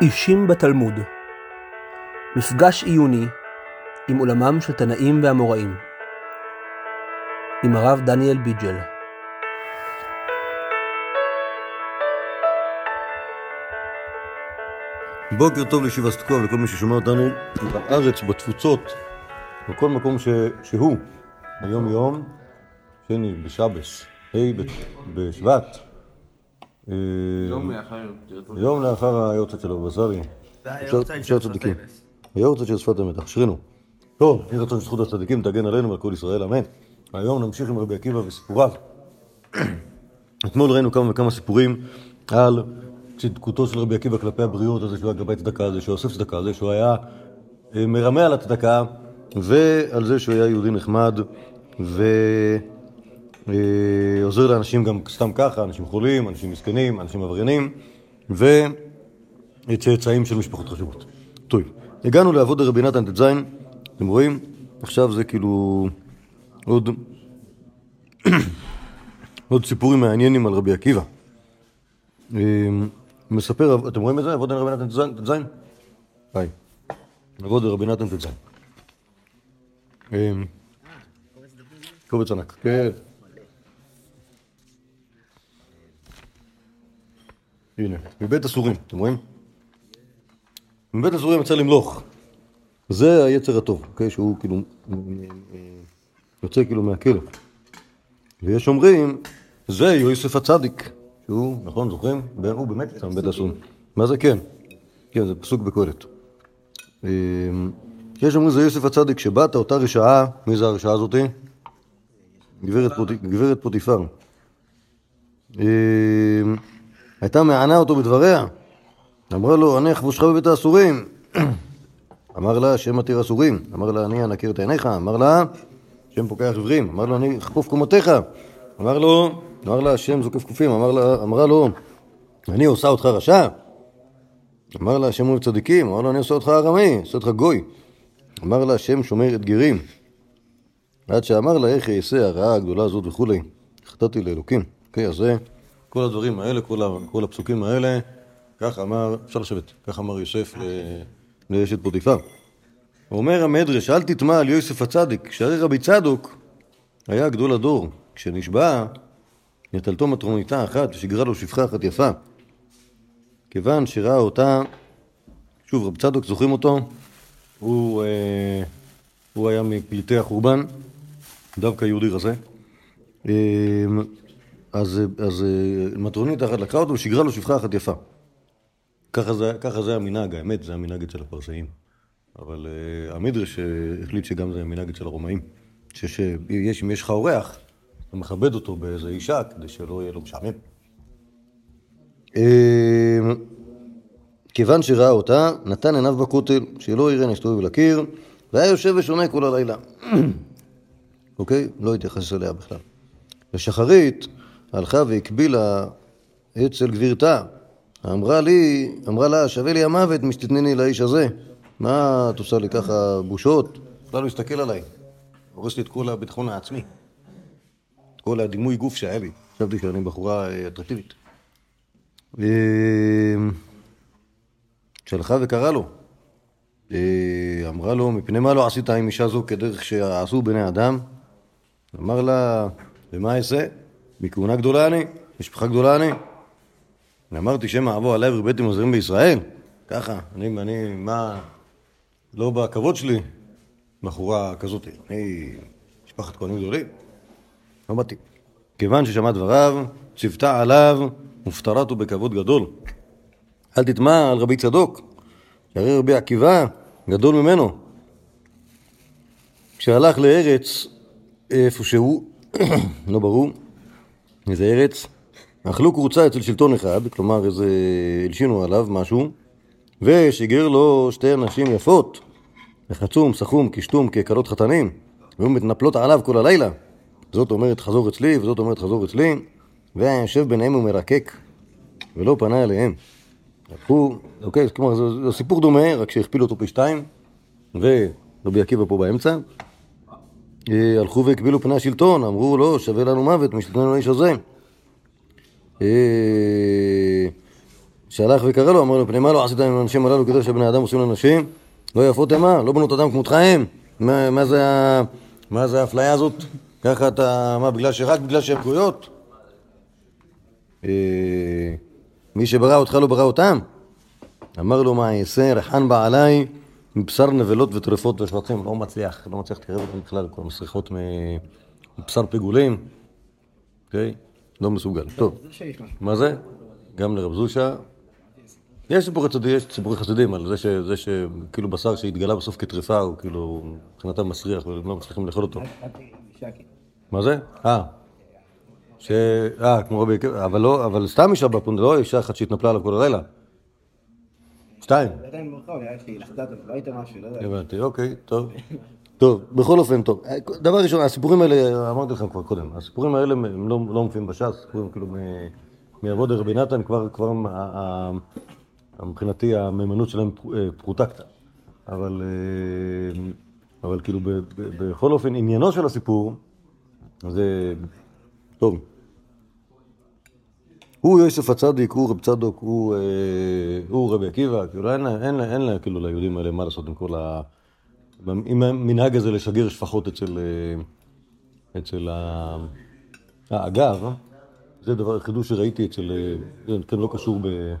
אישים בתלמוד מפגש עיוני עם עולמם של תנאים ואמוראים עם הרב דניאל ביג'ל בוקר טוב לישיבה תקוע ולכל מי ששומע אותנו בארץ, בתפוצות, בכל מקום ש... שהוא. היום יום שני בשבס, ה' בשבט. אה, יום לאחר היורצת של הבבא. היורצת של שפת אמת, אשרינו. טוב, יהי רצון שזכות הצדיקים תגן עלינו ועל כל ישראל, אמן. היום נמשיך עם רבי עקיבא וסיפוריו. אתמול ראינו כמה וכמה סיפורים על צדקותו של רבי עקיבא כלפי הבריאות, הזה שהוא היה גבי צדקה, הזה שהוא אוסף צדקה, הזה שהוא היה אה, מרמה על הצדקה, ועל זה שהוא היה יהודי נחמד, ועוזר לאנשים גם סתם ככה, אנשים חולים, אנשים מסכנים, אנשים עבריינים, וצאצאים של משפחות חשובות. טוב, הגענו לעבוד רבי נתן ט"ז, אתם רואים? עכשיו זה כאילו עוד, עוד סיפורים מעניינים על רבי עקיבא. מספר, אתם רואים את זה? עבוד רבי נתן ט"ז? היי. עבוד רבי נתן ט"ז. קובץ ענק. כן. הנה, מבית אסורים, אתם רואים? מבית אסורים יצא למלוך. זה היצר הטוב, אוקיי? שהוא כאילו יוצא כאילו מהכלא. ויש אומרים, זה יוסף הצדיק, שהוא, נכון, זוכרים? הוא באמת יצא מבית אסורים. מה זה כן? כן, זה פסוק בקהלת. יש אומרים זה יוסף הצדיק, שבאת אותה רשעה, מי זה הרשעה הזאתי? גברת פוטיפר. הייתה מענה אותו בדבריה. אמרה לו, אני אחבושך בבית האסורים. אמר לה, שם עתיר אסורים. אמר לה, אני אנקר את עיניך. אמר לה, שם פוקח עברים. אמר לו, אני אכפוף קומותיך. אמר לו, אמר לה, השם זוקף קופים. אמר לה, אמרה לו, אני עושה אותך רשע. אמר לה, השם אוהב צדיקים. אמר לו, אני עושה אותך ארמי, עושה אותך גוי. אמר לה, השם שומר את גרים. עד שאמר לה, איך אעשה הרעה הגדולה הזאת וכולי. חטאתי לאלוקים. אוקיי, אז זה כל הדברים האלה, כל, ה, כל הפסוקים האלה, כך אמר, אפשר לשבת, כך אמר יוסף לאשת פוטיפר. אומר המדרש, אל תטמע על יוסף הצדיק, שהרי רבי צדוק היה גדול הדור. כשנשבע, נטלתו מטרוניתה אחת ושגרה לו שפחה אחת יפה. כיוון שראה אותה, שוב, רבי צדוק, זוכרים אותו? הוא, אה, הוא היה מפליטי החורבן, דווקא יהודי רזה. אה, אז, אז מטרונית אחת לקחה אותו ושגרה לו שפחה אחת יפה. ככה זה, ככה זה המנהג, האמת, זה המנהג אצל הפרסאים. אבל uh, המדרש החליט שגם זה המנהג אצל הרומאים. שיש, אם יש לך אורח, אתה מכבד אותו באיזה אישה כדי שלא יהיה לו משעמם. כיוון שראה אותה, נתן עיניו בכותל, שלא יראה נשתו לקיר, והיה יושב ושונה כל הלילה. אוקיי? לא התייחס אליה בכלל. לשחרית הלכה והקבילה אצל גבירתה. אמרה לי, אמרה לה, שווה לי המוות משתתנני לאיש הזה. מה את עושה לי ככה בושות? בכלל לא הסתכל עליי. הורס לי את כל הביטחון העצמי. את כל הדימוי גוף שהיה לי. חשבתי שאני בחורה אטרקטיבית. שהלכה וקרא לו. אמרה לו, מפני מה לא עשית עם אישה זו כדרך שעשו בני אדם? אמר לה, ומה אעשה? מכהונה גדולה אני, משפחה גדולה אני. אמרתי, שמא אבוא עליי וריבאתי מוזרים בישראל? ככה, אני, אני, מה, לא בכבוד שלי, בחורה כזאת, אני משפחת כהנים גדולים. לא באתי. כיוון ששמע דבריו, ציוותה עליו, ופטרתו בכבוד גדול. אל תטמע על רבי צדוק, שהרי רבי עקיבא גדול ממנו. כשהלך לארץ איפה שהוא, לא ברור, איזה ארץ, אכלו קבוצה אצל שלטון אחד, כלומר איזה, הלשינו עליו משהו, ושיגר לו שתי נשים יפות, לחצום, סכום, קשתום, ככלות חתנים, והיו מתנפלות עליו כל הלילה. זאת אומרת חזור אצלי, וזאת אומרת חזור אצלי, והיה יושב ביניהם ומרקק, ולא פנה אליהם. לקחו, אוקיי, כלומר זה סיפור דומה, רק שהכפילו אותו פי שתיים, ורבי עקיבא פה באמצע. הלכו והקבילו פני השלטון, אמרו לא, שווה לנו מוות, משתתנו לאיש הזה. שהלך וקרא לו, אמר לו, פני מה לא עשית עם האנשים הללו כדי שבני אדם עושים לנשים? לא יפות המה, לא בנות אדם כמותך הם. מה, מה זה האפליה הזאת? ככה אתה, מה, בגלל שרק בגלל שהן גויות? אה, מי שברא אותך לא ברא אותם? אמר לו, מה אעשה? ריחן בעליי מבשר נבלות וטרפות ושבצים. לא מצליח, לא מצליח לקרב אותם בכלל, כל מסריחות מבשר פיגולים. אוקיי? לא מסוגל. טוב. מה זה? גם לרב זושה. יש סיפורי צדיקים, יש סיפורי חסידים על זה, ש, זה שכאילו בשר שהתגלה בסוף כטריפה הוא כאילו מבחינתם מסריח והם לא מצליחים לאכול אותו. מה זה? אה. ש... אה, כמו רבי אבל לא, אבל סתם אישה בפונד, לא אישה אחת שהתנפלה עליו כל הלילה. שתיים. עדיין ברחוב, היה שהיא לחצה אותו, לא הייתה משהו, לא יודע. הבנתי, אוקיי, טוב. טוב, בכל אופן, טוב. דבר ראשון, הסיפורים האלה, אמרתי לכם כבר קודם, הסיפורים האלה הם לא, לא מופיעים בש"ס, סיפורים כאילו מעבוד רבי נתן, כבר, כבר ה- ה- מבחינתי המהימנות שלהם פ- אה, פחותה קצת. אבל, אה, אבל כאילו, ב- ב- בכל אופן, עניינו של הסיפור, זה... טוב. הוא יוסף הצדיק, הוא רב צדוק, הוא, אה, הוא רבי עקיבא, כאילו אין, אין, אין לה כאילו ליהודים האלה מה לעשות עם כל ה... עם המנהג הזה לשגר שפחות אצל... אה, אצל ה... אה, אגב, זה דבר, חידוש שראיתי אצל... אה, זה כן, לא קשור ב...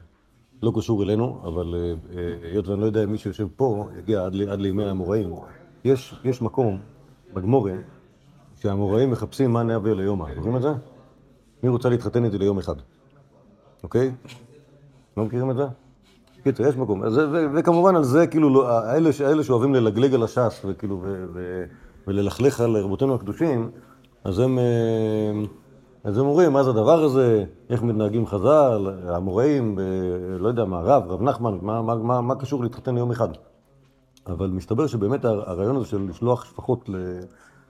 לא קשור אלינו, אבל אה, אה, היות ואני לא יודע אם מי שיושב פה יגיע עד, עד לימי האמוראים, יש, יש מקום בגמורה שהאמוראים מחפשים מה נעביר ליומא, זוכרים את זה? מי רוצה להתחתן איתי ליום אחד, אוקיי? לא מכירים את זה? קיצר, יש מקום. וכמובן על זה, כאילו, לא, האלה, שאוהבים ללגלג על הש"ס, וכאילו, וללכלך על רבותינו הקדושים, אז הם, אה, אז הם אומרים, מה זה הדבר הזה, איך מתנהגים חז"ל, המוראים, לא יודע מה, רב, רב נחמן, מה, מה, מה, מה קשור להתחתן ליום אחד? אבל מסתבר שבאמת הר- הרעיון הזה של לשלוח שפחות,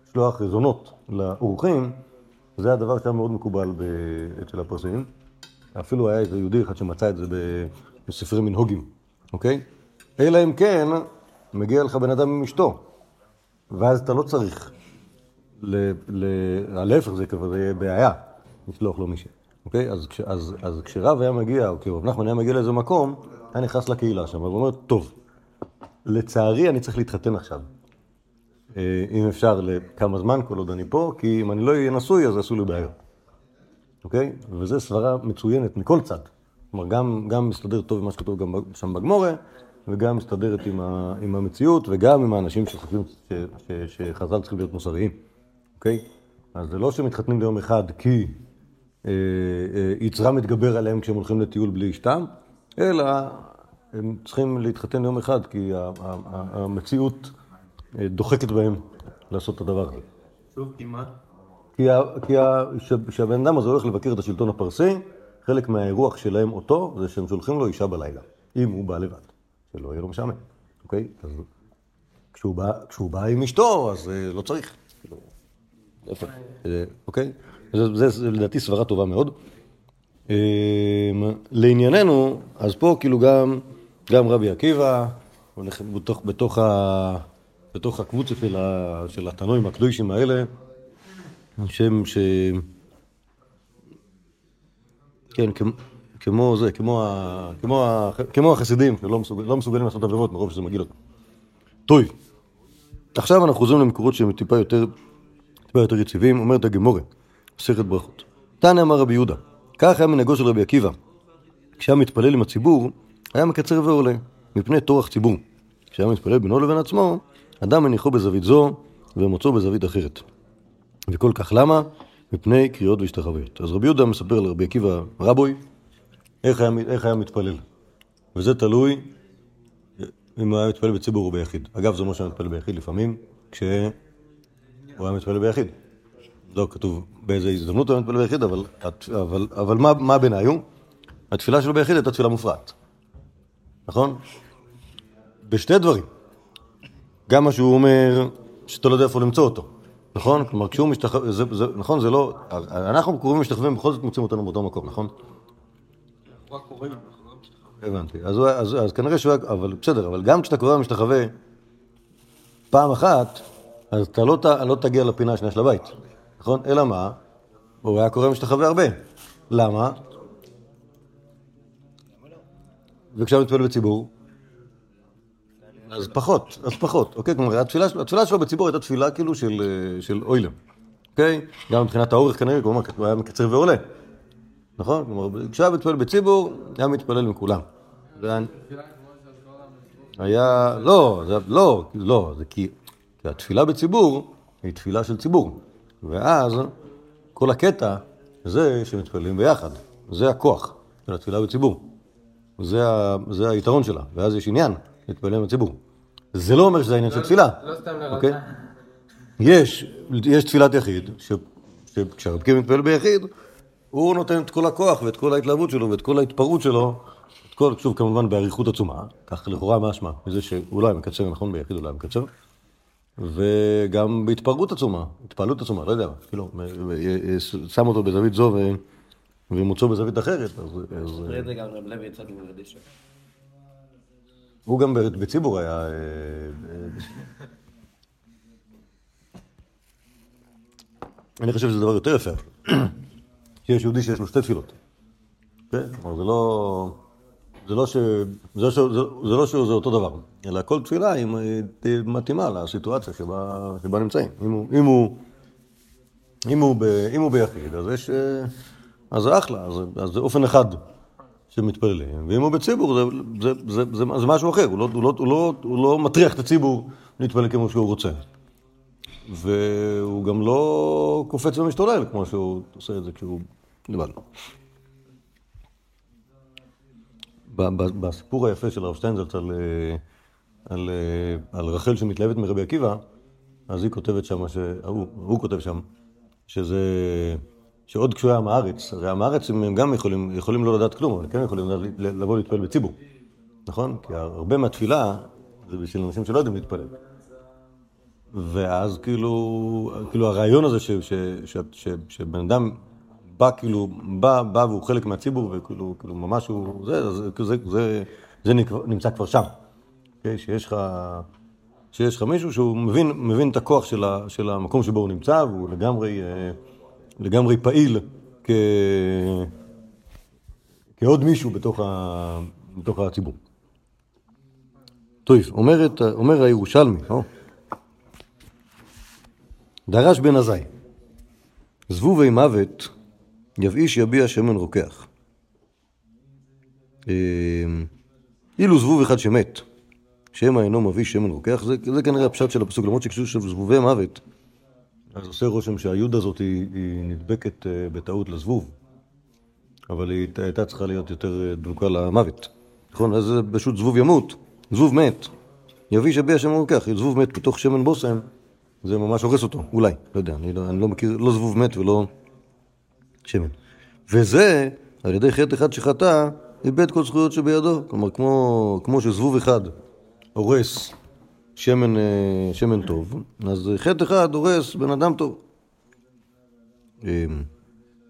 לשלוח זונות לאורחים, זה הדבר שהיה מאוד מקובל אצל הפרסים. אפילו היה איזה יהודי אחד שמצא את זה בספרי מנהוגים, אוקיי? אלא אם כן, מגיע לך בן אדם עם אשתו, ואז אתה לא צריך, להפך זה כבר יהיה בעיה, לשלוח לו מישהי, אוקיי? אז, אז, אז כשרב היה מגיע, או כשרב נחמן היה מגיע לאיזה מקום, היה נכנס לקהילה שם, ואומר, טוב, לצערי אני צריך להתחתן עכשיו. אה, אם אפשר לכמה זמן, כל עוד אני פה, כי אם אני לא אהיה נשוי, אז יעשו לי בעיות. אוקיי? וזו סברה מצוינת מכל צד. כלומר, גם, גם מסתדר טוב עם מה שכתוב גם שם בגמורה, וגם מסתדרת עם, ה, עם המציאות, וגם עם האנשים שחושבים שחז"ל צריכים להיות מוסריים, אוקיי? אז זה לא שמתחתנים ביום אחד כי אה, אה, יצרה מתגבר עליהם כשהם הולכים לטיול בלי אשתם, אלא הם צריכים להתחתן יום אחד כי ה, ה, ה, המציאות אה, דוחקת בהם לעשות את הדבר הזה. שוב, כמעט. כי, כשהבן אדם הזה הולך לבקר את השלטון הפרסי, חלק מהאירוח שלהם אותו זה שהם שולחים לו אישה בלילה, אם הוא בא לבד, שלא יהיה לו משעמם, אוקיי? אז כשהוא בא, כשהוא בא עם אשתו, אז אה, לא צריך. כאילו? אה, אוקיי? זה, לדעתי סברה טובה מאוד. אה, לענייננו, אז פה כאילו גם, גם רבי עקיבא, בתוך, בתוך, בתוך הקבוצה של התנועים הקדושים האלה, שם ש... כן, כמו, זה, כמו, החסידים, שלא מסוגל, לא מסוגלים לעשות עבירות מרוב שזה מגעיל אותם. טוב, עכשיו אנחנו חוזרים למקורות שהם טיפה יותר, טיפה יותר יציבים, אומרת הגמורה, מסכת ברכות. תנא אמר רבי יהודה, כך היה מנהגו של רבי עקיבא. כשהיה מתפלל עם הציבור, היה מקצר ועולה, מפני טורח ציבור. כשהיה מתפלל בינו לבין עצמו, אדם מניחו בזווית זו ומוצאו בזווית אחרת. וכל כך למה? מפני קריאות והשתחוויות. אז רבי יהודה מספר לרבי עקיבא רבוי, איך היה, איך היה מתפלל. וזה תלוי אם הוא היה מתפלל בציבור או ביחיד. אגב, זה אומר שהיה מתפלל ביחיד לפעמים, כשהוא היה מתפלל ביחיד. לא כתוב באיזה הזדמנות הוא היה מתפלל ביחיד, אבל, אבל, אבל מה, מה בעיניי הוא? התפילה שלו ביחיד הייתה תפילה מופרעת. נכון? בשתי דברים. גם מה שהוא אומר, שאתה לא יודע איפה למצוא אותו. נכון? כלומר, כשהוא משתחווה, זה, זה, נכון, זה לא... אנחנו קרובים משתחווים, בכל זאת מוצאים אותנו באותו מקום, נכון? לא. הבנתי. אז, אז, אז כנראה שהוא היה... אבל בסדר, אבל גם כשאתה קורא ומשתחווה פעם אחת, אז אתה לא, לא תגיע לפינה השנייה של הבית, נכון? אלא מה? הוא היה קורא ומשתחווה הרבה. למה? וכשאתה מתפלל בציבור, אז פחות, אז פחות, אוקיי? כלומר, התפילה, התפילה שלו בציבור הייתה תפילה כאילו של, אה, של אוילם, אוקיי? גם מבחינת האורך כנראה, כלומר, הוא היה מקצר ועולה, נכון? כלומר, כשהיה מתפלל בציבור, היה מתפלל עם כולם. זה היה- לא, זה, לא, לא, זה כי, כי התפילה בציבור היא תפילה של ציבור, ואז כל הקטע זה שמתפללים ביחד, זה הכוח של התפילה בציבור, זה, זה היתרון שלה, ואז יש עניין להתפלל עם הציבור. זה לא אומר שזה העניין של תפילה, לא סתם אוקיי? לרקה. יש, יש תפילת יחיד, ש- שכשהרב קים מתפלל ביחיד, הוא נותן את כל הכוח ואת כל ההתלהבות שלו ואת כל ההתפרעות שלו, את כל, שוב כמובן באריכות עצומה, כך לכאורה משמע, מזה שהוא לא היה מקצר נכון ביחיד, לא היה מקצר, וגם בהתפרעות עצומה, התפעלות עצומה, לא יודע, כאילו, שם אותו בזווית זו ומוצאו בזווית אחרת, אז, אז הוא גם בציבור היה... אה, אה, אני חושב שזה דבר יותר יפה, שיש יהודי שיש לו שתי תפילות. כן? זה לא... זה לא, ש... זה, לא ש... זה לא שזה אותו דבר, אלא כל תפילה היא מתאימה לסיטואציה שבה, שבה נמצאים. אם הוא, אם הוא, אם הוא, ב... אם הוא ביחיד, אז יש... אה, אז זה אחלה, אז, אז זה אופן אחד שמתפללים, ואם הוא בציבור זה, זה, זה, זה, זה משהו אחר, הוא לא, הוא, לא, הוא, לא, הוא לא מטריח את הציבור להתפלל כמו שהוא רוצה. והוא גם לא קופץ ומשתולל כמו שהוא עושה את זה כשהוא לבד. בסיפור היפה של הרב שטיינזלץ על, אה, על, אה, על רחל שמתלהבת מרבי עקיבא, אז היא כותבת שם, ש... הוא, הוא כותב שם, שזה, שעוד כשהוא היה עם הארץ, הרי עם הארץ הם גם יכולים, יכולים לא לדעת כלום, אבל כן יכולים לבוא להתפלל בציבור, נכון? כי הרבה מהתפילה זה בשביל אנשים שלא יודעים להתפלל. ואז כאילו, כאילו הרעיון הזה ש, ש, ש, ש, שבן אדם בא כאילו, בא, בא והוא חלק מהציבור וכאילו, כאילו ממש הוא, זה, זה, זה, זה, זה נמצא כבר שם. Okay, שיש לך, שיש לך מישהו שהוא מבין, מבין את הכוח של, ה, של המקום שבו הוא נמצא והוא לגמרי, אה, לגמרי פעיל כ, כעוד מישהו בתוך, ה, בתוך הציבור. טוב, אומרת, אומר הירושלמי, או. דרש בן עזאי, זבובי מוות יבאיש יביע שמן רוקח. אה, אילו זבוב אחד שמת, שמא אינו מביא שמן רוקח, זה, זה כנראה הפשט של הפסוק, למרות שכשהוא של זבובי מוות, אז עושה רושם שהיוד הזאת היא, היא נדבקת אה, בטעות לזבוב, אבל היא הייתה- צריכה להיות יותר אה, דבוקה למוות. נכון? אז זה פשוט זבוב ימות, זבוב מת, יביא יביע שמן רוקח, זבוב מת בתוך שמן בושם, זה ממש הורס אותו, אולי, לא יודע, אני לא, אני לא מכיר, לא זבוב מת ולא שמן. וזה, על ידי חטא אחד שחטא, איבד כל זכויות שבידו. כלומר, כמו, כמו שזבוב אחד הורס שמן, אה, שמן טוב, אז חטא אחד הורס בן אדם טוב. אה,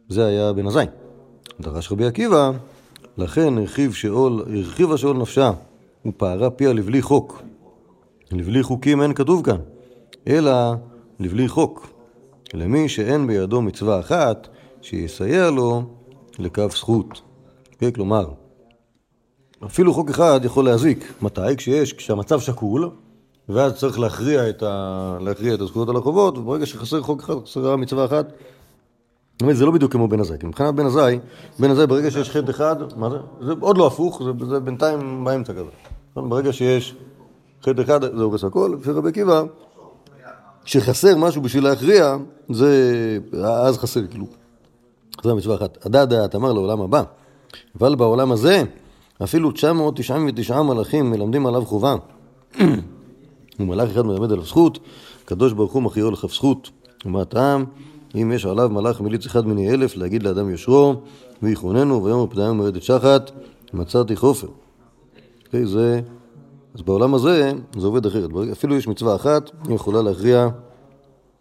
זה היה בן עזאי. דרש רבי עקיבא, לכן הרחיב שאול, הרחיבה שאול נפשה ופערה פיה לבלי חוק. לבלי חוקים אין כתוב כאן, אלא לבלי חוק. למי שאין בידו מצווה אחת, שיסייע לו לקו זכות. כן, כלומר, אפילו חוק אחד יכול להזיק. מתי? כשיש, כשהמצב שקול, ואז צריך להכריע את, ה... להכריע את הזכויות על החובות, וברגע שחסר חוק אחד, חסרה מצווה אחת, באמת, זה לא בדיוק כמו בן עזאי, כי מבחינת בן עזאי, בן עזאי ברגע שיש חטא אחד, מה זה? זה עוד לא הפוך, זה, זה בינתיים באמצע כזה. נכון? ברגע שיש חטא אחד, זה הורס הכל, לפי רבי עקיבא, כשחסר משהו בשביל להכריע, זה... אז חסר כאילו. זו המצווה אחת. הדע דעת אמר לעולם הבא, אבל בעולם הזה, אפילו 999 מלאכים מלמדים עליו חובה. ומלאך אחד מלמד עליו זכות, הקדוש ברוך הוא מכריעו לכף זכות. ומה הטעם? אם יש עליו מלאך מליץ אחד מני אלף, להגיד לאדם יושרו, ויחוננו, ויום הפדיים מרדת שחת, מצאתי חופר. אוקיי, זה... אז בעולם הזה זה עובד אחרת. אפילו יש מצווה אחת, היא יכולה להכריע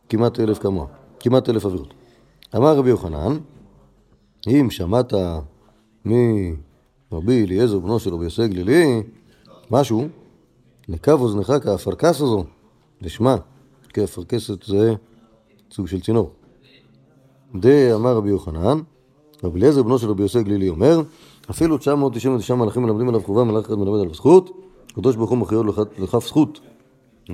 כמעט אלף כמוה, כמעט אלף עבירות. אמר רבי יוחנן, אם שמעת מרבי אליעזר בנו של רבי יוסי גלילי משהו, לקו אוזנך כאפרכס הזו, לשמה, כי אפרכסת זה סוג של צינור. דה אמר רבי יוחנן, רבי אליעזר בנו של רבי יוסי גלילי אומר, אפילו 999 מלאכים מלמדים עליו חובה, מלאך אחד מלמד עליו זכות, הקדוש ברוך הוא מכריעו לכ- לכף זכות.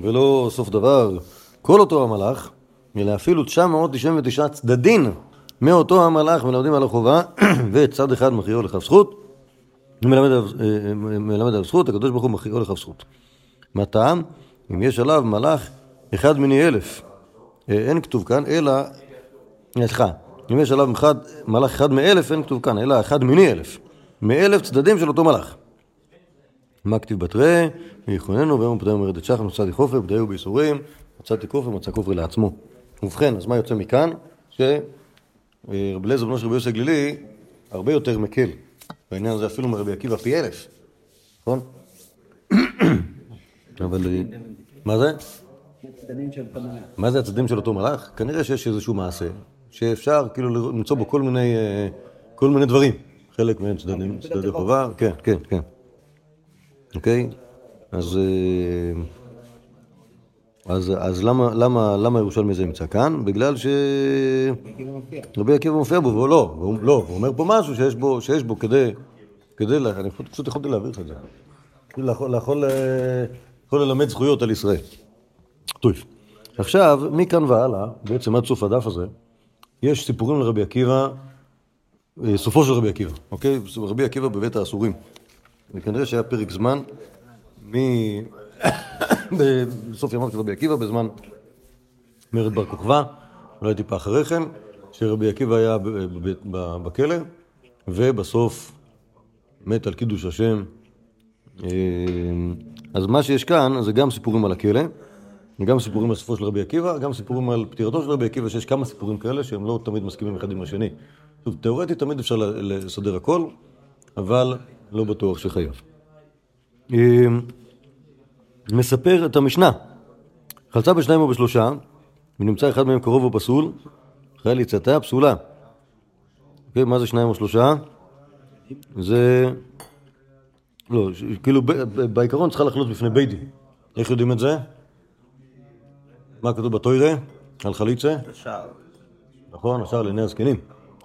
ולא סוף דבר כל אותו המלאך, אלא אפילו 999 צדדים מאותו המלאך מלמדים עליו חובה, וצד אחד מכריעו לכף זכות, עליו, אה, מלמד עליו זכות, הקדוש ברוך הוא מכריעו לכף זכות. מה טעם? אם יש עליו מלאך אחד מני אלף. אה, אין כתוב כאן, אלא, סליחה, אם יש עליו אחד, מלאך אחד מאלף, אין כתוב כאן, אלא אחד מני אלף. מאלף צדדים של אותו מלאך. מה כתיב בתרי? ויכוננו ויום פדאי אומרת את שחר מצאתי חופר, פדאי בייסורים, מצאתי כופר, מצא כופר לעצמו. ובכן, אז מה יוצא מכאן? שרבי אליעזר בנו של רבי יוסי הגלילי הרבה יותר מקל. בעניין הזה אפילו מרבי עקיבא פי אלף, נכון? אבל... אה, מה זה? מה זה הצדדים של אותו מלאך? כנראה שיש איזשהו מעשה שאפשר כאילו למצוא בו כל מיני, אה, כל מיני דברים. חלק מהם צדדים, צדדי חובה, כן, כן, כן. אוקיי? אז, אה, אז, אז למה, למה, למה ירושלמי זה נמצא כאן? בגלל ש... רבי עקיבא מופיע בו, והוא לא, והוא, לא, הוא אומר פה משהו שיש בו, שיש בו כדי, כדי, אני פשוט- יכולתי להעביר לך את זה. יכול, יכול, אה, יכול ללמד זכויות על ישראל. טוב. עכשיו, מכאן והלאה, בעצם עד סוף הדף הזה, יש סיפורים לרבי עקיבא, אה, סופו של רבי עקיבא, אוקיי? רבי עקיבא בבית האסורים. וכנראה שהיה פרק זמן מ... בסוף ימיו של רבי עקיבא, בזמן מרד בר כוכבא, אולי טיפה אחרי כן, שרבי עקיבא היה בכלא, ובסוף מת על קידוש השם. אז מה שיש כאן זה גם סיפורים על הכלא, וגם סיפורים על סופו של רבי עקיבא, גם סיפורים על פטירתו של רבי עקיבא, שיש כמה סיפורים כאלה שהם לא תמיד מסכימים אחד עם השני. שוב, תאורטית תמיד אפשר לסדר הכל, אבל לא בטוח שחייב. אה, מספר את המשנה. חלצה בשניים או בשלושה, ונמצא אחד מהם קרוב או פסול, אחרי ליצתה פסולה. אוקיי, מה זה שניים או שלושה? זה... לא, כאילו בעיקרון צריכה לחלות בפני בית דין. איך יודעים את זה? מה כתוב בתוירה? על חליצה? השער. נכון, השער לעיני הזקנים.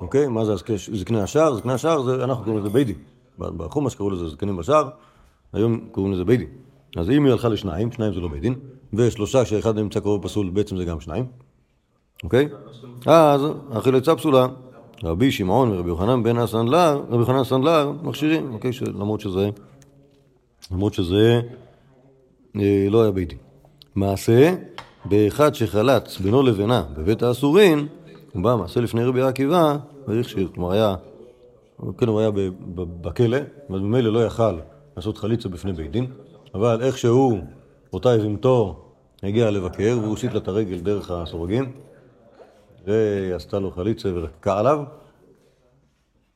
אוקיי? מה זה זקני השער? זקני השער זה, אנחנו קוראים לזה בית דין. בחומש קראו לזה זקנים בשער, היום קוראים לזה בית דין. אז אם היא הלכה לשניים, שניים זה לא בית דין, ושלושה כשאחד נמצא קרוב פסול בעצם זה גם שניים. אוקיי? אז החילצה פסולה. רבי שמעון ורבי יוחנן בן הסנדלר, רבי יוחנן הסנדלר מכשירים, אוקיי? למרות שזה, למרות שזה אה, לא היה בית דין. מעשה, באחד שחלץ בינו לבינה בבית האסורים, הוא בא מעשה לפני רבי עקיבא, והכשיר, כלומר היה, כן, הוא היה בכלא, אבל ממילא לא יכל לעשות חליצה בפני בית דין, אבל איכשהו אותה יבימתו הגיע לבקר, והוא הושיט לה את הרגל דרך הסורגים, ועשתה לו חליצה ורקקה עליו,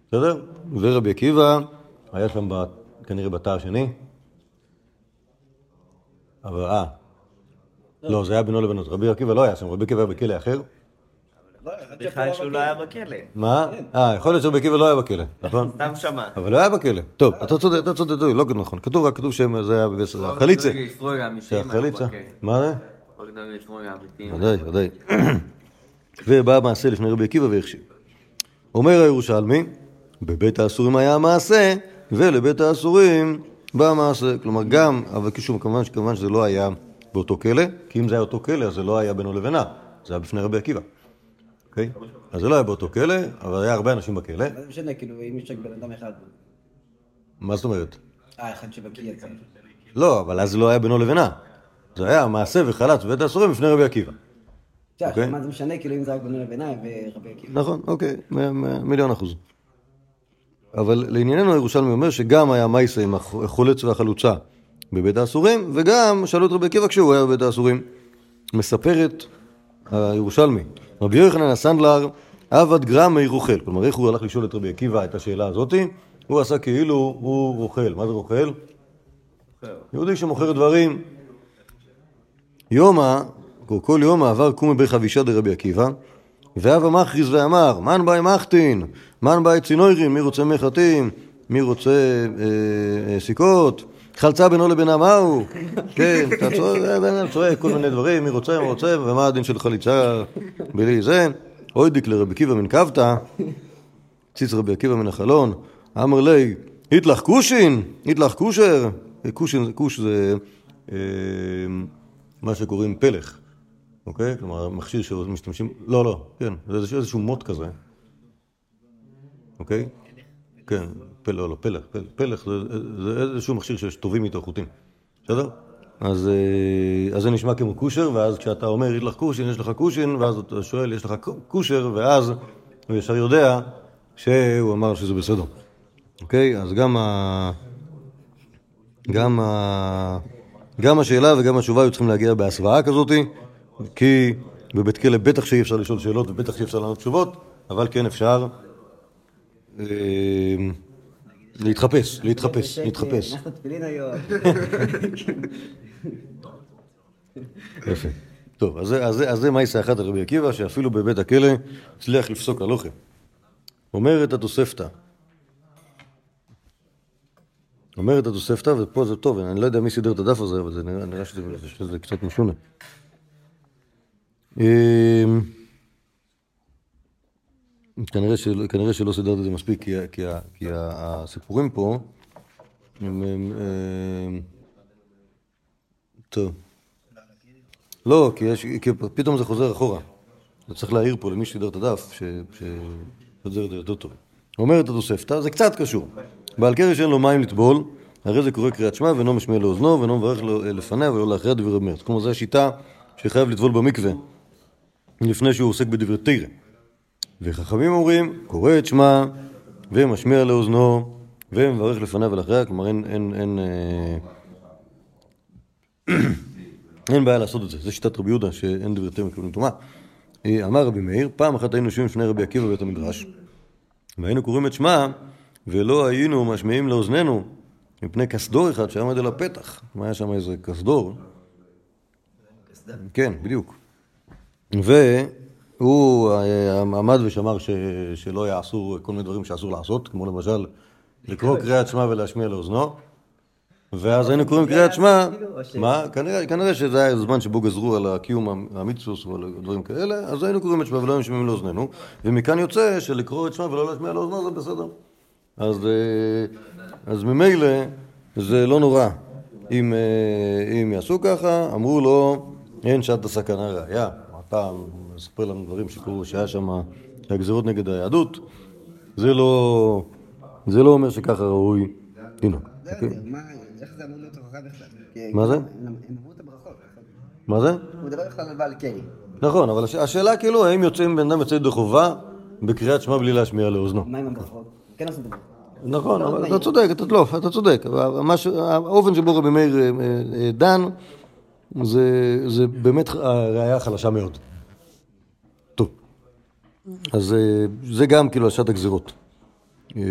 בסדר? ורבי עקיבא היה שם כנראה בתא השני, אבל אה, לא, זה היה בינו לבינו, רבי עקיבא לא היה שם, רבי עקיבא היה בכלא אחר. בכלל שהוא לא היה בכלא. מה? אה, יכול להיות שרבי עקיבא לא היה בכלא, נכון? סתם שמע. אבל לא היה בכלא. טוב, אתה צודק, אתה צודק, לא נכון. כתוב רק כתוב שזה היה בבית- החליצה. שהחליצה. מה זה? ודאי, ודאי. ובא המעשה לפני רבי עקיבא והכשיר. אומר הירושלמי, בבית האסורים היה המעשה, ולבית האסורים בא המעשה. כלומר, גם, אבל שוב, כמובן, כמובן שזה לא היה באותו כלא, כי אם זה היה אותו כלא, אז זה לא היה בינו לבינה, זה היה בפני רבי עקיבא. אוקיי? אז זה לא היה באותו כלא, אבל היה הרבה אנשים בכלא. מה זה משנה, כאילו, אם יש רק בן אדם אחד. מה זאת אומרת? אה, אחד שבקיא יצא. לא, אבל אז זה לא היה בינו לבינה. זה היה מעשה וחלץ בבית האסורים בפני רבי עקיבא. אוקיי. מה זה משנה, כאילו, אם זה רק בינו לבינה ורבי עקיבא. נכון, אוקיי, מיליון אחוז. אבל לענייננו הירושלמי אומר שגם היה מייסה עם הח- החולץ והחלוצה בבית האסורים, וגם שאלו את רבי עקיבא כשהוא היה בבית האסורים. מספרת הירושלמי, רבי יוחנן הסנדלר עבד גרמי רוכל. כלומר, איך הוא הלך לשאול את רבי עקיבא את השאלה הזאתי? הוא עשה כאילו הוא רוכל. מה זה רוכל? יהודי שמוכר דברים. יומא, כל- כל יומא עבר קומי בי חבישה דרבי עקיבא, והווה מכריז ואמר, מן באי מחטין, מן באי צינוירים, מי רוצה מחטים, מי רוצה אה, אה, סיכות, חלצה בינו לבינה מהו, כן, אתה צועק, אה, בן אדם צועק כל מיני דברים, מי רוצה, מי רוצה, ומה הדין של חליצה בלי זה, אוי דיק לרבי עקיבא מן קבתא, ציץ רבי עקיבא מן החלון, אמר לי, איתלך כושין, איתלך כושר. כושין, כוש זה אה, מה שקוראים פלך, אוקיי? כלומר, מכשיר שמשתמשים, לא, לא, כן, זה איזשהו מוט כזה, אוקיי? כן, פלך, לא, לא, פלך, פלך, פלך זה, איזשהו מכשיר שטובים איתו חוטים, בסדר? אז, אה, אז זה נשמע כמו כושר, ואז כשאתה אומר, יש לך כושין, יש לך כושין, ואז אתה שואל, יש לך כושר, ואז הוא ישר יודע שהוא אמר שזה בסדר. אוקיי? אז גם, ה... גם, ה... גם השאלה וגם התשובה היו צריכים להגיע בהסוואה כזאת, כי בבית כלא בטח שאי אפשר לשאול שאלות ובטח שאי אפשר לענות תשובות, אבל כן אפשר אה, להתחפש, להתחפש, להתחפש. הכנסת תפילין היום. יפה. טוב, אז זה, מייסה אחת על רבי עקיבא, שאפילו בבית הכלא הצליח לפסוק הלוכה. אומרת התוספתא, אומרת התוספתא, ופה זה טוב, אני לא יודע מי סידר את הדף הזה, אבל זה נראה, נראה שזה, שזה קצת משונה. אמ, כנראה, של, כנראה שלא סידרת את זה מספיק, כי, כי, כי הסיפורים פה הם... הם, הם טוב. לא, כי, יש, כי פתאום זה חוזר אחורה. אתה צריך להעיר פה למי שסידר את הדף, שחוזר את זה יותר טוב. אומרת התוספתא, זה קצת קשור. בעל קרי שאין לו מים לטבול, הרי זה קורא קריאת שמע ואינו משמיע לאוזנו ואינו מברך לפניה ולא לאחריה דברי מרץ. כלומר, זו השיטה שחייב לטבול במקווה לפני שהוא עוסק בדברי תרא. וחכמים אומרים, קורא את שמע ומשמיע לאוזנו ומברך לפניה ולאחריה, כלומר אין, אין, אין, אה, אין בעיה לעשות את זה. זו שיטת רבי יהודה שאין דברי תרא מקבלים טומאה. אה, אמר רבי מאיר, פעם אחת היינו יושבים לפני רבי עקיבא בבית המדרש והיינו קוראים את שמע ולא היינו משמיעים לאוזנינו מפני קסדור אחד שעמד על הפתח. מה היה שם איזה קסדור? כן, בדיוק. והוא אה, עמד ושמר ש... שלא יעשו כל מיני דברים שאסור לעשות, כמו למשל לקרוא קריאת שמע ולהשמיע לאוזנו. ואז היינו קוראים קריאת שמע, מה? כנראה, כנראה שזה היה זמן שבו גזרו על הקיום המצווס או על דברים כאלה, אז היינו קוראים את שמע ולא היינו משמיעים לאוזנינו, ומכאן יוצא שלקרוא את שמע ולא להשמיע לאוזנו זה בסדר. אז, אה, אז ממילא זה לא נורא. אם, אה, אם יעשו ככה, אמרו לו, אין שעת הסכנה ראייה. אתה מספר לנו דברים שקרו, שהיה שם, הגזירות נגד היהדות, זה לא, זה לא אומר שככה ראוי לנהוג. אוקיי? להיות הוכחה בכלל? מה זה? הברכות. מה זה? הוא מדבר בכלל על בעל קרי. נכון, אבל הש- השאלה כאילו, האם יוצאים, בן אדם יוצא ידי חובה בקריאת שמע בלי להשמיע לאוזנו? מה עם הברכות? כן עושים את הברכות. נכון, אבל אתה צודק, אתה לא, אתה צודק. האופן שבו רבי מאיר אה, אה, דן, זה, זה באמת ראייה חלשה מאוד. טוב, אז אה, זה גם כאילו על שעת הגזירות. אה,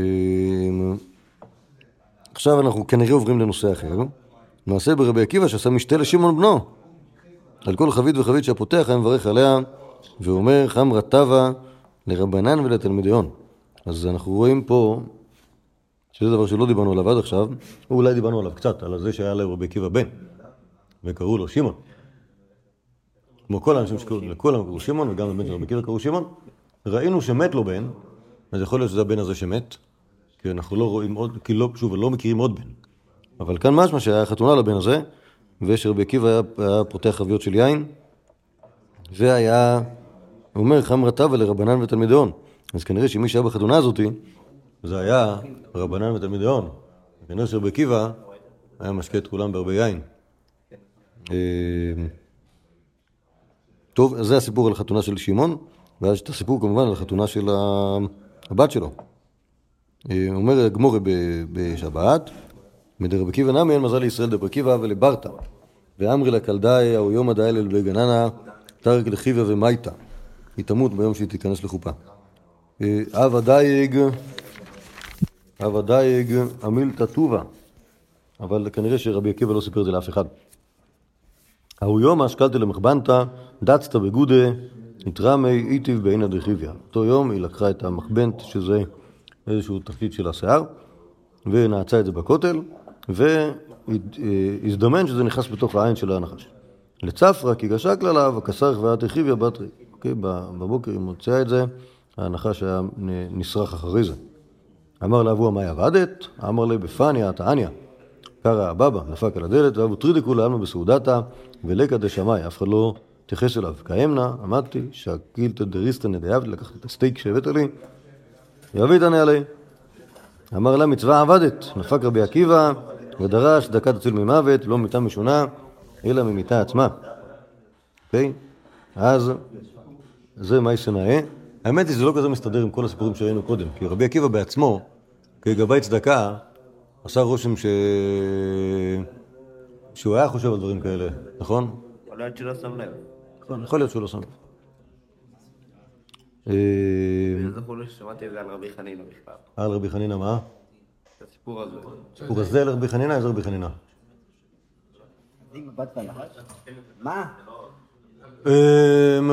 עכשיו אנחנו כנראה עוברים לנושא אחר. מעשה ברבי עקיבא שעשה משתה לשמעון בנו. על כל חבית וחבית שהפותח היה מברך עליה, ואומר חמרא טבא לרבנן ולתלמידיון. אז אנחנו רואים פה, שזה דבר שלא דיברנו עליו עד עכשיו, או אולי דיברנו עליו קצת, על זה שהיה לרבי עקיבא בן, וקראו לו שמעון. כמו כל האנשים שקראו, לכולם קראו שמעון, וגם לבן של עקיבא קראו שמעון. ראינו שמת לו בן, אז יכול להיות שזה הבן הזה שמת, כי אנחנו לא רואים עוד, כי לא, שוב, לא מכירים עוד בן. אבל כאן משמע שהיה חתונה לבן הזה, ושרבי עקיבא היה, היה פותח חביות של יין, והיה, הוא אומר, חמרא טבא לרבנן ותלמידיון. אז כנראה שמי שהיה בחתונה הזאתי, זה היה רבנן ותלמידיון. כנראה שרבי עקיבא היה משקה את כולם בהרבה יין. אה, טוב, אז זה הסיפור על החתונה של שמעון, ואז יש את הסיפור כמובן על החתונה של הבת שלו. אה, אומר הגמורי ב- בשבת, מדרבי עקיבא נמי אין מזל לישראל דרבי עקיבא ולברתא. ואמרי לקלדאי ההוא יומא דאילל בגננה תרק לחיביה ומייתא. היא תמות ביום שהיא תיכנס לחופה. אה, אבא דייג, אבא דייג אמילתא טובה. אבל כנראה שרבי עקיבא לא סיפר את זה לאף אחד. ההוא יומא אשקלתא למחבנתא דצתא בגודה נתרמי איטיב בעינא דחיביא. אותו יום היא לקחה את המחבנט, שזה איזשהו תפקיד של השיער, ונעצה את זה בכותל, והזדמן שזה נכנס בתוך העין של הנחש. לצפרא כי גשק לה וכסרך ואת חיביא בתרי. אוקיי, בבוקר היא מוציאה את זה, הנחש היה נסרח אחרי זה. אמר לאבו מאי עבדת? אמר לי בפניה תעניא. קרא הבבא, דפק על הדלת, ואבו טרידיקו לעלמא בסעודתא, ולקא דשמיא, אף אחד לא התייחס אליו. כאמנה, עמדתי, שקילתא דריסתא נדייבתי, לקחתי את הסטייק שהבאת לי, יביתני עלי. אמר לה מצווה עבדת, נפק רבי עקיבא, ודרש דקה תציל ממוות, לא מיתה משונה, אלא ממיתה עצמה. אוקיי? אז זה מייסה נאה. האמת היא שזה לא כזה מסתדר עם כל הסיפורים שראינו קודם, כי רבי עקיבא בעצמו, כגבאי צדקה, עשה רושם ש... שהוא היה חושב על דברים כאלה, נכון? יכול להיות שלא שם לב. נכון, יכול להיות שהוא לא שם. לב. אה, לא לי ששמעתי את זה על רבי חנינא בכלל. על רבי חנינא מה? הסיפור הזה. הוא גזל לרבי חנינא, איזה רבי חנינא? מה? אמ,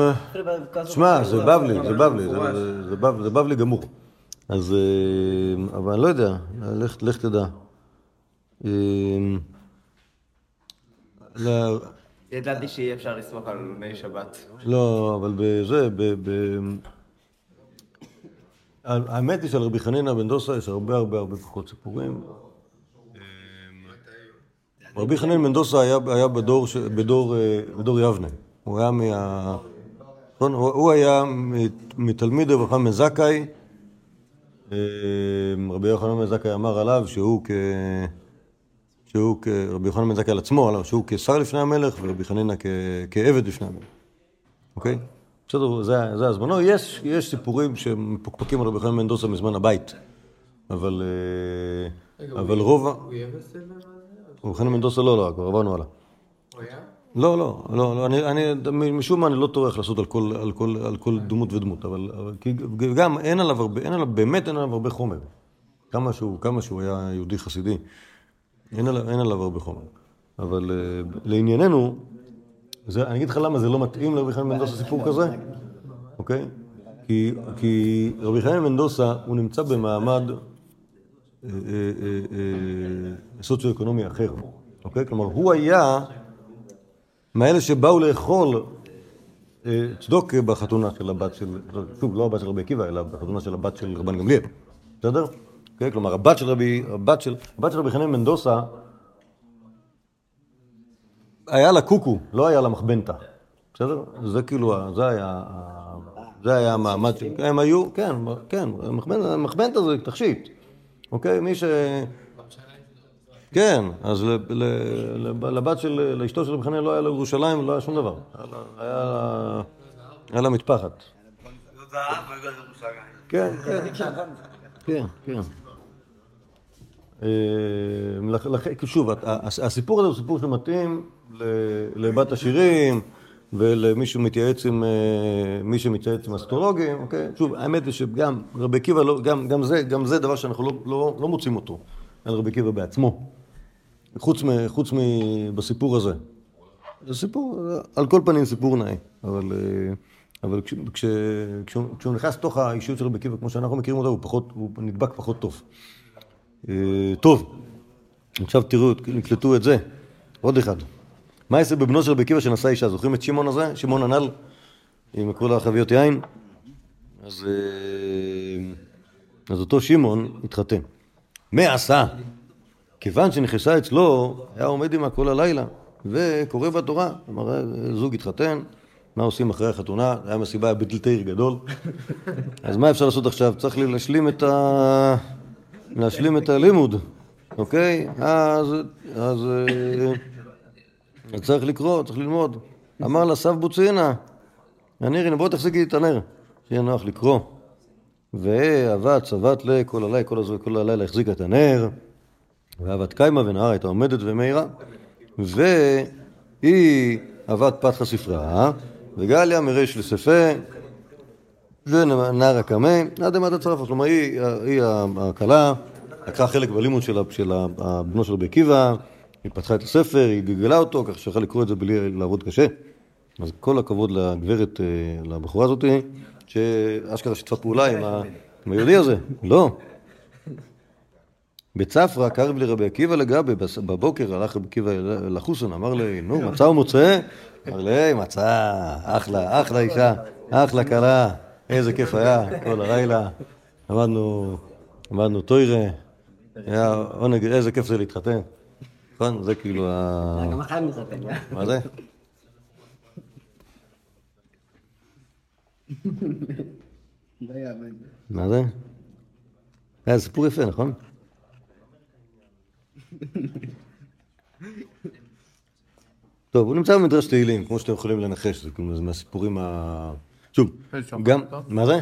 שמע, זה בבלי, זה בבלי, זה- זה בב- זה בבלי גמור. אז, אמ, אבל אני לא יודע, לך- לך תדע. אמ, לא, ידעתי שאי אפשר לסמוך על עלוני שבת. לא, אבל בזה, ב... ב... האמת היא שעל רבי חנינא בן דוסה יש הרבה הרבה הרבה פחות סיפורים. רבי חנין בן דוסה היה, בדור, אה, בדור יבנה. הוא היה מה... נכון? הוא היה מתלמיד רבי יוחנן בן זכאי. אה, רבי יוחנן בן זכאי אמר עליו שהוא כ... שהוא כ... רבי יוחנן בן זכאי על עצמו, עליו שהוא כשר לפני המלך ורבי חנינא כ... כעבד לפני המלך. אוקיי? בסדר, זה, זה הזמנו. יש, יש סיפורים שמפוקפקים על רבי חנין בן דוסה מזמן הבית, אבל, אה, אבל רוב... הוא יהיה בסדר? רבי חנין בן דוסה לא, לא, כבר עברנו הלאה. הוא היה? לא, לא, לא, לא אני, אני, משום מה אני לא טורח לעשות על כל, על כל, על כל דמות ודמות, אבל, אבל כי גם אין עליו הרבה, אין עליו, באמת אין עליו הרבה חומר. כמה שהוא, כמה שהוא היה יהודי חסידי, אין עליו, אין עליו הרבה חומר. אבל אה, לענייננו, זה, אני אגיד לך למה זה לא מתאים לרבי חנין בן דוסה סיפור כזה, אוקיי? כי, כי רבי חנין בן דוסה הוא נמצא במעמד אה, אה, סוציו-אקונומי אחר, אוקיי? כלומר, הוא היה מאלה שבאו לאכול אה, צדוק בחתונה של הבת של, שוב, לא הבת של רבי עקיבא, אלא בחתונה של הבת של רבן גמליאל, בסדר? אוקיי? כלומר, הבת של רבי, הבת של, הבת של רבי חנין מנדוסה, היה לה קוקו, לא היה לה מחבנתה, בסדר? זה כאילו, זה היה, זה היה המעמד, הם היו, כן, כן, מחבנתה זה תכשיט, אוקיי? מי ש... כן, אז לבת של, לאשתו של חנין לא היה לה ירושלים, לא היה שום דבר. היה לה- מטפחת. כן, כן, כן, כן. אה, שוב, הסיפור הזה הוא סיפור שמתאים לבת השירים ולמי שמתייעץ עם, אה, מי שמתייעץ עם אסטרולוגים, אוקיי? שוב, האמת היא שגם רבי עקיבא, לא- גם- גם זה- גם זה דבר שאנחנו לא- לא לא מוצאים אותו על רבי עקיבא בעצמו. חוץ, מ, חוץ מ, בסיפור הזה. זה סיפור, על כל פנים סיפור נאה, אבל, אה, אבל כש, כש, כשהוא, כשהוא נכנס לתוך האישיות של רבי עקיבא, כמו שאנחנו מכירים אותו, הוא, פחות, הוא נדבק פחות טוב. אה, טוב, עכשיו תראו, נקלטו את זה. עוד אחד. מה יעשה בבנו של רבי עקיבא שנשא אישה? זוכרים את שמעון הזה? שמעון הנ"ל? עם כל החביות יין? אז, אה, אז אותו שמעון התחתן. מה עשה? כיוון שנכנסה אצלו, היה עומד עמה כל הלילה וקורא בתורה. כלומר, זוג התחתן, מה עושים אחרי החתונה? היה מסיבה בדלתיר גדול. אז מה אפשר לעשות עכשיו? צריך לי להשלים את, ה... להשלים את הלימוד, אוקיי? אז, אז, אה, צריך לקרוא, צריך ללמוד. אמר לה סב בוצינה, הנירי, בוא תחזיקי את הנר, שיהיה נוח לקרוא. ועבד, צבט לכל הלילה, כל, הזו- כל הלילה החזיקה את הנר. ועבד קיימה ונהר הייתה עומדת ומאירה, והיא עבד פתחה ספרה, וגליה מריש לספה, ונער הקמא, עד אמרת הצרפה, כלומר היא, היא הכלה, לקחה חלק בלימוד של, בנו של רבי עקיבא, היא פתחה את הספר, היא גלגלה אותו, כך שיכול לקרוא את זה בלי לעבוד קשה. אז כל הכבוד לגברת, אה, לבחורה הזאת, שאשכרה שיתפה פעולה עם היהודי הזה. לא, בצפרא קרב לרבי עקיבא לגבי, בבוקר הלך רבי עקיבא אל החוסן, אמר לי, נו, מצא ומוצא? אמר לי, מצא, אחלה, אחלה אישה, אחלה כלה, איזה כיף היה כל הלילה. למדנו, למדנו טוירה. היה עונג, איזה כיף זה להתחתן. נכון? זה כאילו ה... גם החיים מתחתן, אה? מה זה? לא יאמן. מה זה? היה סיפור יפה, נכון? טוב, הוא נמצא במדרש תהילים, כמו שאתם יכולים לנחש, זה כאילו זה מהסיפורים ה... שוב, גם... מה זה?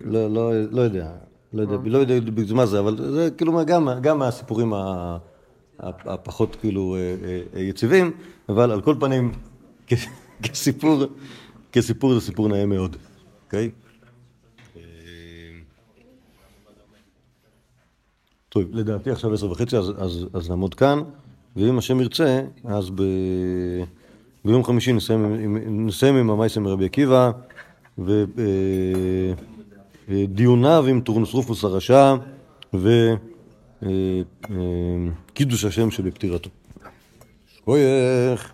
לא, לא, לא יודע. לא יודע, לא יודע בדיוק מה זה, אבל זה כאילו גם, גם מהסיפורים הפחות כאילו אה, אה, יציבים, אבל על כל פנים, כסיפור, כסיפור זה סיפור נאה מאוד, אוקיי? אה, טוב, לדעתי עכשיו עשר וחצי, אז, נעמוד כאן, ואם השם ירצה, אז. ביום חמישי נסיים, עם- נסיים עם המייסם מרבי עקיבא, ודיוניו עם טורנסרופוס הרשע, וקידוש השם שבפטירתו. שכוייך.